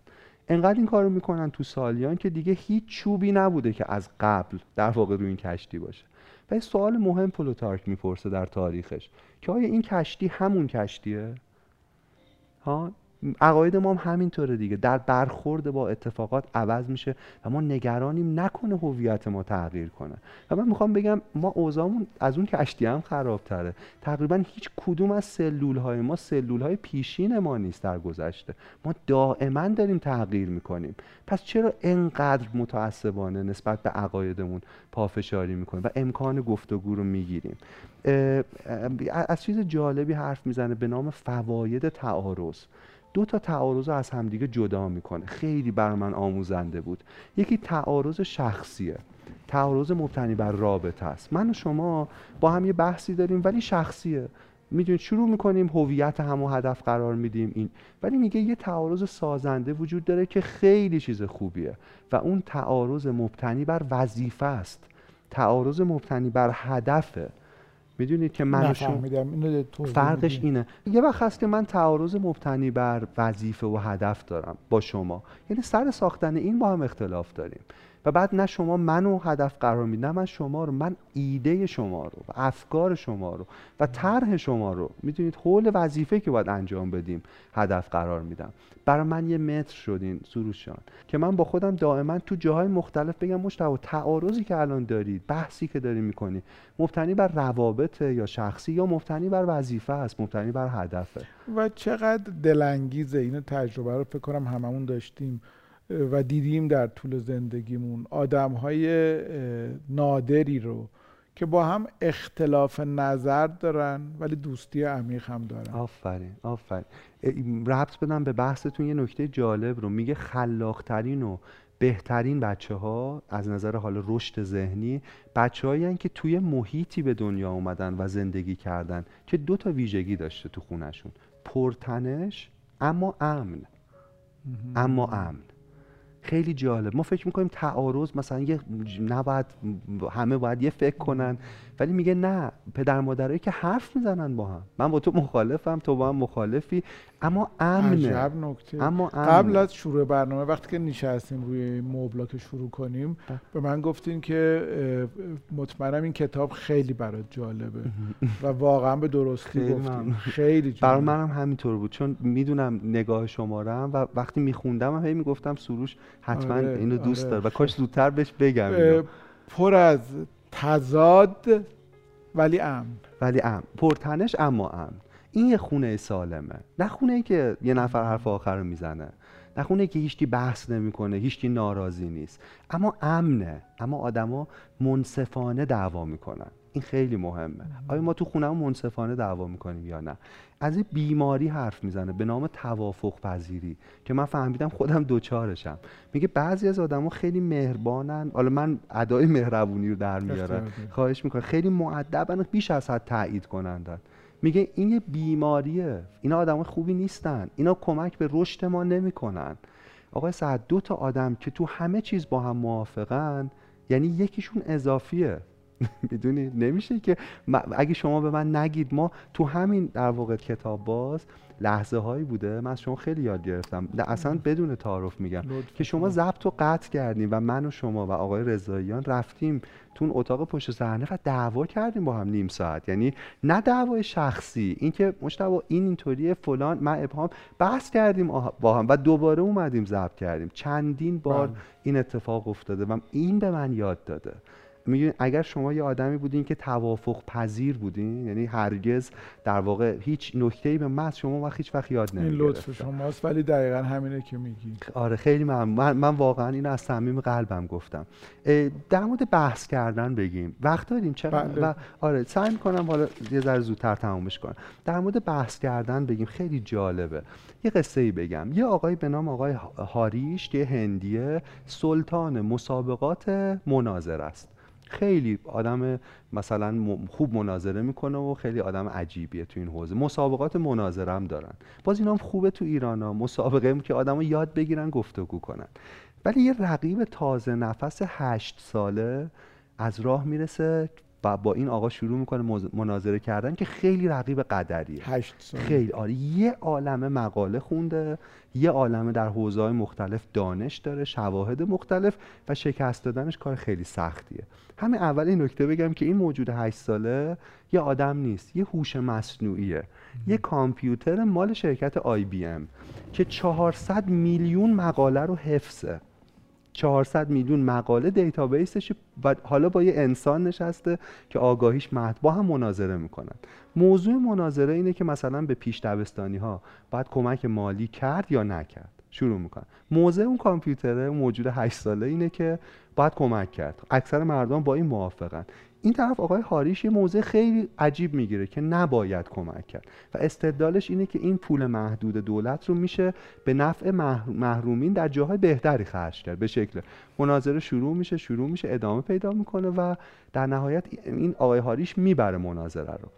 انقدر این کارو می‌کنن تو سالیان که دیگه هیچ چوبی نبوده که از قبل در واقع روی این کشتی باشه. و سوال مهم پلوتارک می‌پرسه در تاریخش که آیا این کشتی همون کشتیه؟ ها؟ عقاید ما هم همینطوره دیگه. در برخورد با اتفاقات عوض میشه و ما نگرانیم نکنه هویت ما تغییر کنه. و من می‌خوام بگم ما اوضاعمون از اون کشتی هم خرابتره. تقریبا هیچ کدوم از سلول های ما سلول های پیشین ما نیست در گذشته. ما دائما داریم تغییر می‌کنیم. پس چرا انقدر متعصبانه نسبت به عقایدمون پافشاری می‌کنیم و امکان گفتگو رو می‌گیریم؟ از چیز جالبی حرف می‌زنه به نام فواید تعارض. دو تا تعارض از همدیگه جدا می‌کنه. خیلی بر من آموزنده بود. یکی تعارض شخصیه. تعارض مبتنی بر رابطه است. من و شما با هم یه بحثی داریم ولی شخصیه. می‌دونید شروع می‌کنیم هویت هم هدف قرار میدیم این. ولی میگه یه تعارض سازنده وجود داره که خیلی چیز خوبیه. و اون تعارض مبتنی بر وظیفه است. تعارض مبتنی بر هدفه. می‌دونید که من فرقش اینه. یه وقت هست که من تعارض مبتنی بر وظیفه و هدف دارم با شما. یعنی سر ساختن این با هم اختلاف داریم. و بعد نه شما منو هدف قرار می‌دید نه من شما رو من ایده شما رو و افکار شما رو و طرح شما رو. می‌دونید حول وظیفه که باید انجام بدیم هدف قرار میدم. برای من یه متر شدین سروشان که من با خودم دائما تو جاهای مختلف بگم مشتبه تعارضی که الان دارید بحثی که داری می‌کنی مبتنی بر روابط یا شخصی یا مبتنی بر وظیفه است مبتنی بر هدفه. و چقدر دلانگیزه اینو تجربه رو فکر کنم هممون داشتیم. و دیدیم در طول زندگیمون آدم های نادری رو که با هم اختلاف نظر دارن ولی دوستی عمیق هم دارن. آفرین آفرین. ربط بدم به بحثتون یه نکته جالب رو. میگه خلاقترین و بهترین بچه ها از نظر حال رشد ذهنی بچه هایی که توی محیطی به دنیا اومدن و زندگی کردن که دو تا ویژگی داشته تو خونشون پرتنش اما امن. اما امن. خیلی جالب. ما فکر می‌کنیم تعارض مثلا یه نباید همه باید یه فکر کنن ولی میگه نه پدر مادرایی که حرف می‌زنن با هم. من با تو مخالفم تو با هم مخالفی. اما امنه. عجب نکته. اما قبل از شروع برنامه وقتی که نشستیم روی مبلا که شروع کنیم. به من گفتین که مطمئنم این کتاب خیلی برات جالبه. [LAUGHS] و واقعا به درستی گفتین. خیلی جالب. برای منم همینطور بود. چون می‌دونم نگاه شمارم و وقتی میخوندم هی می‌گفتم سروش حتما آره، اینو دوست آره. داره و کاش زودتر بهش بگم پر از تضاد ولی امن. ولی امن. پرتنش اما امن. این یه خونه سالمه. نه خونه ای که یه نفر حرف آخر رو می‌زنه. نه خونه ای که هیچی بحث نمی‌کنه هیچی ناراضی نیست. اما امنه. اما آدما منصفانه دعوا می‌کنن. این خیلی مهمه. آیا ما تو خونه منصفانه دعوا می‌کنیم یا نه؟ از این بیماری حرف می‌زنه به نام توافق پذیری که من فهمیدم خودم دوچارشم میگه بعضی از آدما خیلی مهربانن. حالا من ادای مهربونی رو در میارم. خواهش می‌کنم. خیلی معدبن بیش از حد تایید کنندن. میگه این یه بیماریه. اینا آدم خوبی نیستن. اینا کمک به رشد ما نمی‌کنن. آقای سعد دو تا آدم که تو همه چیز با هم موافقن یعنی یکیشون اضافیه. [LAUGHS] می‌دونی؟ نمیشه که اگه شما به من نگید ما تو همین در واقع کتاب باز لحظه هایی بوده. من از شما خیلی یاد گرفتم. اصلا بدون تعارف میگم که شما ضبط و قطع کردیم و من و شما و آقای رضاییان رفتیم تو اون اتاق پشت صحنه و دعوا کردیم با هم نیم ساعت. یعنی نه دعوای شخصی. اینکه مشتبه این اینطوریه فلان من ابهام. بحث کردیم با هم و دوباره اومدیم ضبط کردیم. چندین بار بله. این اتفاق افتاده و این به من یاد داده. میگه اگر شما یه آدمی بودین که توافق پذیر بودین یعنی هرگز در واقع هیچ نکته به متن شما وقت هیچ وقت یاد این لطف شماست ولی دقیقا همینه که میگی. آره خیلی من, من, من واقعا اینو از صمیم قلبم گفتم. در مورد بحث کردن بگیم. وقت داریم چرا؟ بله. و آره سعی می‌کنم حالا یه ذره زودتر تمومش کنم. در مورد بحث کردن بگیم خیلی جالبه. یه قصه ای بگم. یه آقای به نام آقای هاریش یه هندیه سلطان مسابقات مناظر است. خیلی آدم مثلا خوب مناظره می‌کنه و خیلی آدم عجیبیه تو این حوزه. مسابقات مناظره هم دارن. باز اینا هم خوبه تو ایران ها. مسابقه هم که آدم یاد بگیرن گفتگو کنن. ولی یه رقیب تازه نفس هشت ساله از راه می‌رسه و با این آقا شروع می‌کنه مناظره کردن که خیلی رقیب قدریه. هشت سال. خیلی. آره یه عالمه مقاله خونده یه عالمه در حوزه مختلف دانش داره شواهد مختلف و شکست دادنش کار خیلی سختیه. همه اول این نکته بگم که این موجود هشت ساله یه آدم نیست یه هوش مصنوعیه. یه کامپیوتر مال شرکت آی بی ام که 400 میلیون مقاله رو حفظه. 400 میلیون مقاله دیتابیسش و حالا با یه انسان نشسته که آگاهیش مهد با هم مناظره می‌کنن. موضوع مناظره اینه که مثلا به پیش دبستانی ها باید کمک مالی کرد یا نکرد. شروع می‌کنن. موضع اون کامپیوتره موجود 8 ساله اینه که باید کمک کرد. اکثر مردم با این موافقن. این طرف آقای هاریش یه موضع خیلی عجیب می‌گیره که نباید کمک کرد و استدلالش اینه که این پول محدود دولت رو میشه به نفع محرومین در جاهای بهتری خرج کرد. به شکل مناظره شروع میشه شروع میشه ادامه پیدا می‌کنه و در نهایت این آقای هاریش می‌بره مناظره رو.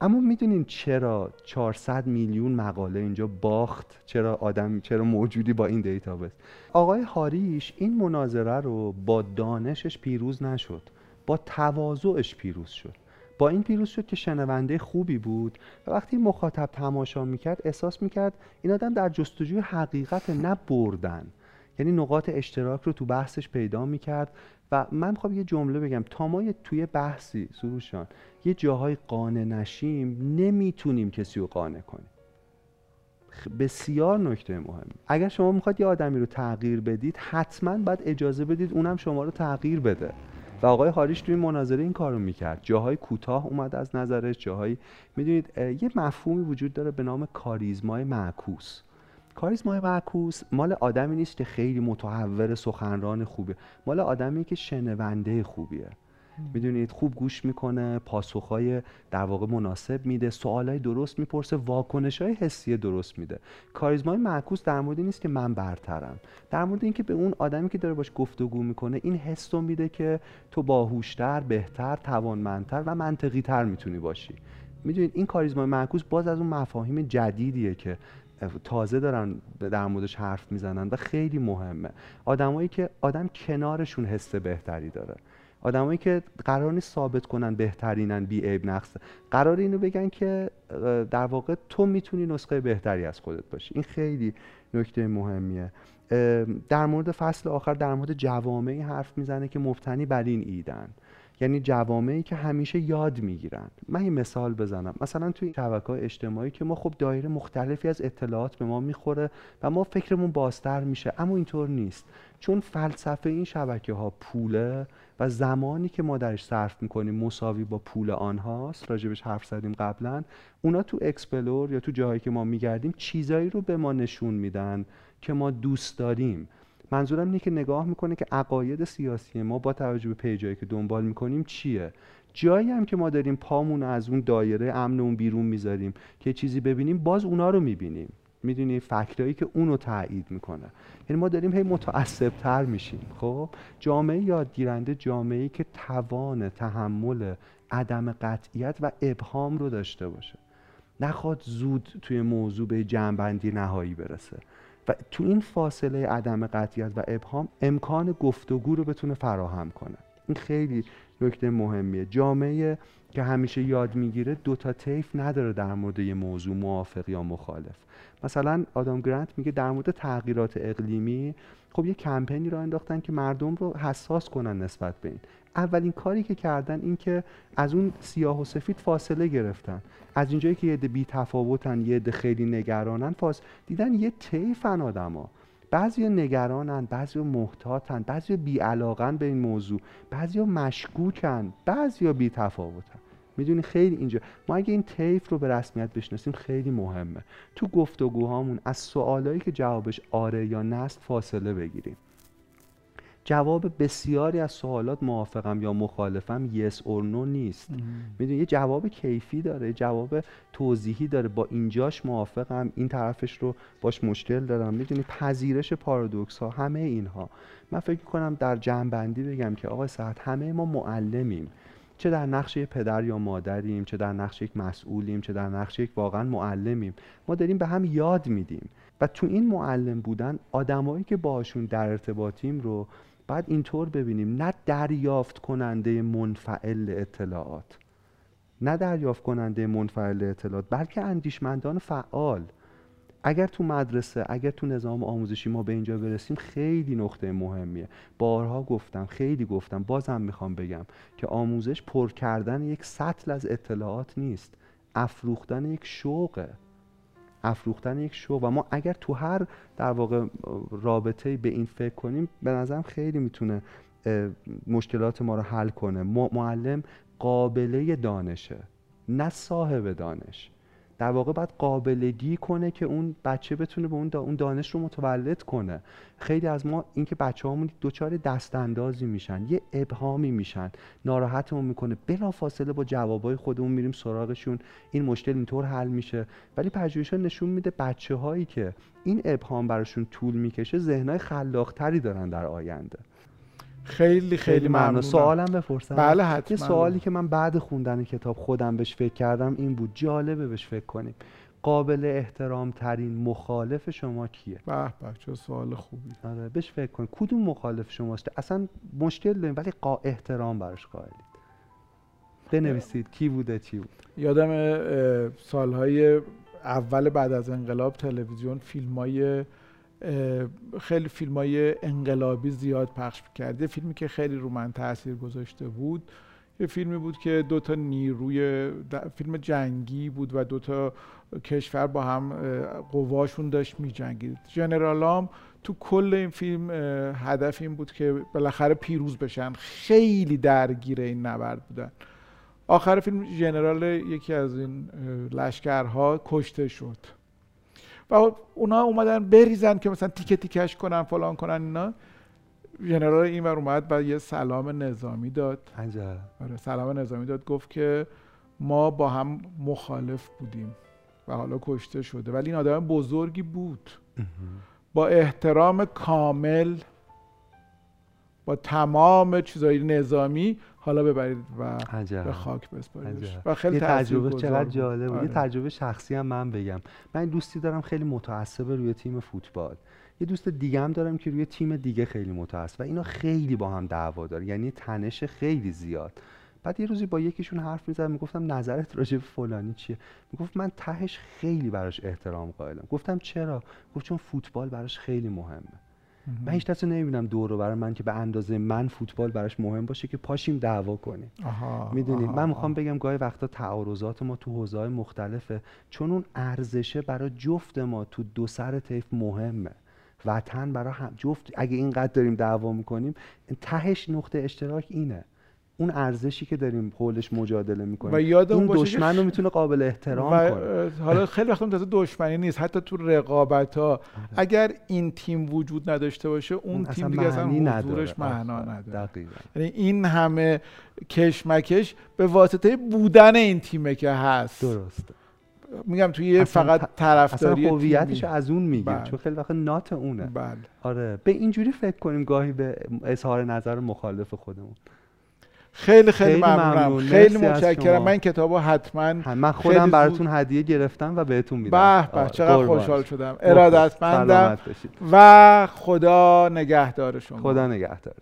اما می‌دونین چرا 400 میلیون مقاله اینجا باخت؟ چرا آدم چرا موجودی با این database آقای هاریش این مناظره رو با دانشش پیروز نشد. با تواضعش پیروز شد. با این پیروز شد که شنونده خوبی بود و وقتی مخاطب تماشا می‌کرد احساس می‌کرد این آدم در جستجوی حقیقت نه بردن. یعنی نقاط اشتراک رو تو بحثش پیدا می‌کرد و من می‌خوام یه جمله بگم. تا ما توی بحثی سروشان یه جاهای قانع نشیم نمی‌تونیم کسی رو قانع کنیم. بسیار نکته مهم. اگر شما می‌خواد یه آدمی رو تغییر بدید حتما باید اجازه بدید اونم شما رو تغییر بده. و آقای هاریش توی مناظره این کارو می‌کرد. جاهای کوتاه اومد از نظرش جاهای می‌دونید یه مفهومی وجود داره به نام کاریزمای معکوس. کاریزمای معکوس مال آدمی نیست که خیلی متحور سخنران خوبه. مال آدمی که شنونده خوبیه. می‌دونید خوب گوش می‌کنه پاسخهای در واقع مناسب میده سوالای درست می‌پرسه واکنش های حسی درست میده. کاریزمای معکوس در مورد نیست که من برترم. در مورد اینکه به اون آدمی که داره باش گفتگو می‌کنه این حس رو میده که تو باهوشتر بهتر توانمندتر و منطقی تر می‌تونی باشی. می‌دونید این کاریزمای معکوس باز از اون مفاهیم جدیدیه که تازه دارن در موردش حرف می‌زنن و خیلی مهمه. آدمایی که آدم کنارشون حس بهتری داره. آدمایی که قرار نیست ثابت کنن بهترینن بی عیب نقص. قرار اینو بگن که در واقع تو می‌تونی نسخه بهتری از خودت باشی. این خیلی نکته مهمیه. در مورد فصل آخر در مورد جوامعی حرف می‌زنه که مبتنی بر این ایدن. یعنی جوامعی که همیشه یاد می‌گیرن. من این مثال بزنم. مثلا توی شبکه اجتماعی که ما خب دایره مختلفی از اطلاعات به ما می‌خوره و ما فکرمون بازتر میشه. اما اینطور نیست. چون فلسفه این شبکه ها پوله و زمانی که ما درش صرف می‌کنیم مساوی با پول آنهاست راجبش حرف زدیم قبلا اونا تو explore یا تو جاهایی که ما میگردیم چیزایی رو به ما نشون میدن که ما دوست داریم. منظورم اینه که نگاه می‌کنه که عقاید سیاسی ما با توجه به page ایی که دنبال می‌کنیم چیه؟ جایی هم که ما داریم پامون از اون دایره امن اون بیرون می‌ذاریم که چیزی ببینیم باز اونا رو می‌بینیم. می‌دونی فکرایی که اونو تایید می‌کنه. یعنی ما داریم هی متعصب تر میشیم خب؟ جامعه یادگیرنده جامعه که توان تحمل عدم قطعیت و ابهام رو داشته باشه. نخواد زود توی موضوع به جنبندی نهایی برسه. و تو این فاصله عدم قطعیت و ابهام امکان گفتگو رو بتونه فراهم کنه. این خیلی نکته مهمیه. جامعه که همیشه یاد می‌گیره دو تا طیف نداره در مورد یه موضوع موافق یا مخالف. مثلا آدام گرانت میگه در مورد تغییرات اقلیمی خب یه کمپینی رو انداختن که مردم رو حساس کنن نسبت به این. اولین کاری که کردن این که از اون سیاه و سفید فاصله گرفتن. از اینجایی که یه عده بی تفاوتن یه عده خیلی نگرانن فاس دیدن یه طیفن آدما. بعضی نگرانن بعضی محتاطن بعضی بیعلاقن به این موضوع بعضی مشکوکن بعضی بی تفاوتن می‌دونی خیلی اینجا. ما اگه این طیف رو به رسمیت بشناسیم خیلی مهمه. تو گفتگوهامون از سوالایی که جوابش آره یا نه فاصله بگیریم. جواب بسیاری از سوالات موافقم یا مخالفم یس اور نو نیست. می‌دونی یه جواب کیفی داره جواب توضیحی داره. با اینجاش موافقم این طرفش رو باش مشکل دارم. می‌دونی پذیرش پارادوکس ها همه اینها. من فکر کنم در جنبندی بگم که آقای سعد همه ما معلمیم. چه در نقش پدر یا مادریم چه در نقش یک مسئولیم چه در نقش یک واقعا معلمیم. ما داریم به هم یاد میدیم. و تو این معلم بودن آدمایی که باشون در ارتباطیم رو بعد اینطور ببینیم. نه دریافت کننده منفعل اطلاعات. نه دریافت کننده منفعل اطلاعات بلکه اندیشمندان فعال. اگر تو مدرسه اگر تو نظام آموزشی ما به اینجا برسیم خیلی نقطه مهمیه. بارها گفتم خیلی گفتم بازم می‌خوام بگم که آموزش پر کردن یک سطل از اطلاعات نیست. افروختن یک شوقه. افروختن یک شوق. و ما اگر تو هر در واقع رابطه به این فکر کنیم به نظرم خیلی می‌تونه مشکلات ما رو حل کنه. معلم قابله دانشه نه صاحب دانش. در واقع باید قابلگی کنه که اون بچه بتونه به اون دانش رو متولد کنه. خیلی از ما اینکه بچه هامون دست اندازی میشن یه ابهامی میشن ناراحتمون می‌کنه. بلا فاصله با جوابای خودمون میریم سراغشون. این مشکل اینطور حل میشه. ولی پژوهش نشون میده بچه هایی که این ابهام براشون طول می‌کشه ذهنهای خلاقتری دارن در آینده. خیلی خیلی ممنون. سوالم بپرسم. بله حتما. یه سوالی که من بعد خوندن کتاب خودم بهش فکر کردم این بود. جالبه بهش فکر کنیم. قابل احترام ترین مخالف شما کیه؟ به به چه سوال خوبی. آره بهش فکر کن. کدوم مخالف شماست؟ اصلا مشکل داریم ولی قا احترام براش قائلید بنویسید کی بوده چی بود؟ یادم سالهای اول بعد از انقلاب تلویزیون فیلم های خیلی فیلم های انقلابی زیاد پخش کرده فیلمی که خیلی رو من تاثیر گذاشته بود یه فیلمی بود که دو تا نیروی فیلم جنگی بود و دو تا کشور با هم قواشون داشت می جنگید جنرالام تو کل این فیلم هدف این بود که بالاخره پیروز بشن. خیلی درگیر این نبرد بودن. آخر فیلم جنرال یکی از این لشکرها کشته شد. و اونا اومدن بریزن که مثلا تیکه تیکش کنن فلان کنن اینا. ژنرال این ور اومد و یه سلام نظامی داد. آره سلام نظامی داد گفت که ما با هم مخالف بودیم و حالا کشته شده. ولی این آدم بزرگی بود. با احترام کامل با تمام چیزای نظامی حالا ببرید و به خاک بسپارید و خیلی تجربه چقدر جالب. آره. یه تجربه شخصی هم من بگم. من دوستی دارم خیلی متعصب روی تیم فوتبال. یه دوست دیگه هم دارم که روی تیم دیگه خیلی متعصب و اینا خیلی با هم دعوا داره. یعنی تنش خیلی زیاد. بعد یه روزی با یکیشون حرف می‌زدم می‌گفتم نظرت راجع به فلانی چیه؟ می‌گفت من تهش خیلی براش احترام قائلم. گفتم چرا؟ گفت چون فوتبال براش خیلی مهمه. من هیچ کسی نمی‌بینم دور رو برای من که به اندازه من فوتبال براش مهم باشه که پاشیم دعوا کنیم. می‌دونید من می‌خوام بگم گاهی وقتا تعارضات ما تو حوزه مختلفه. چون اون ارزشه برای جفت ما تو دو سر طیف مهمه. وطن برای هم جفت اگه اینقدر داریم دعوا می‌کنیم تهش نقطه اشتراک اینه. اون ارزشی که داریم حولش مجادله می‌کنیم. و این دشمن رو می‌تونه قابل احترام و کنه. حالا خیلی وقتا تازه دشمنی نیست. حتی تو رقابت ها آره. اگر این تیم وجود نداشته باشه اون, تیم دیگه اصلا حضورش معنا نداره. یعنی این همه کشمکش به واسطه بودن این تیمه که هست. درسته. میگم توی فقط طرفداری هویتش از اون میگه بله. چون خیلی وقت نات اونه. بله. آره. به اینجوری فکر کنیم گاهی به اظهار نظر مخالف خودمون. خیلی خیلی, ممنونم. خیلی متشکرم. من کتابو حتما من خودم براتون هدیه گرفتم و بهتون میدم. به به چقدر خوشحال شدم. ارادتمندم. و خدا نگهدار شما. خدا نگهدار.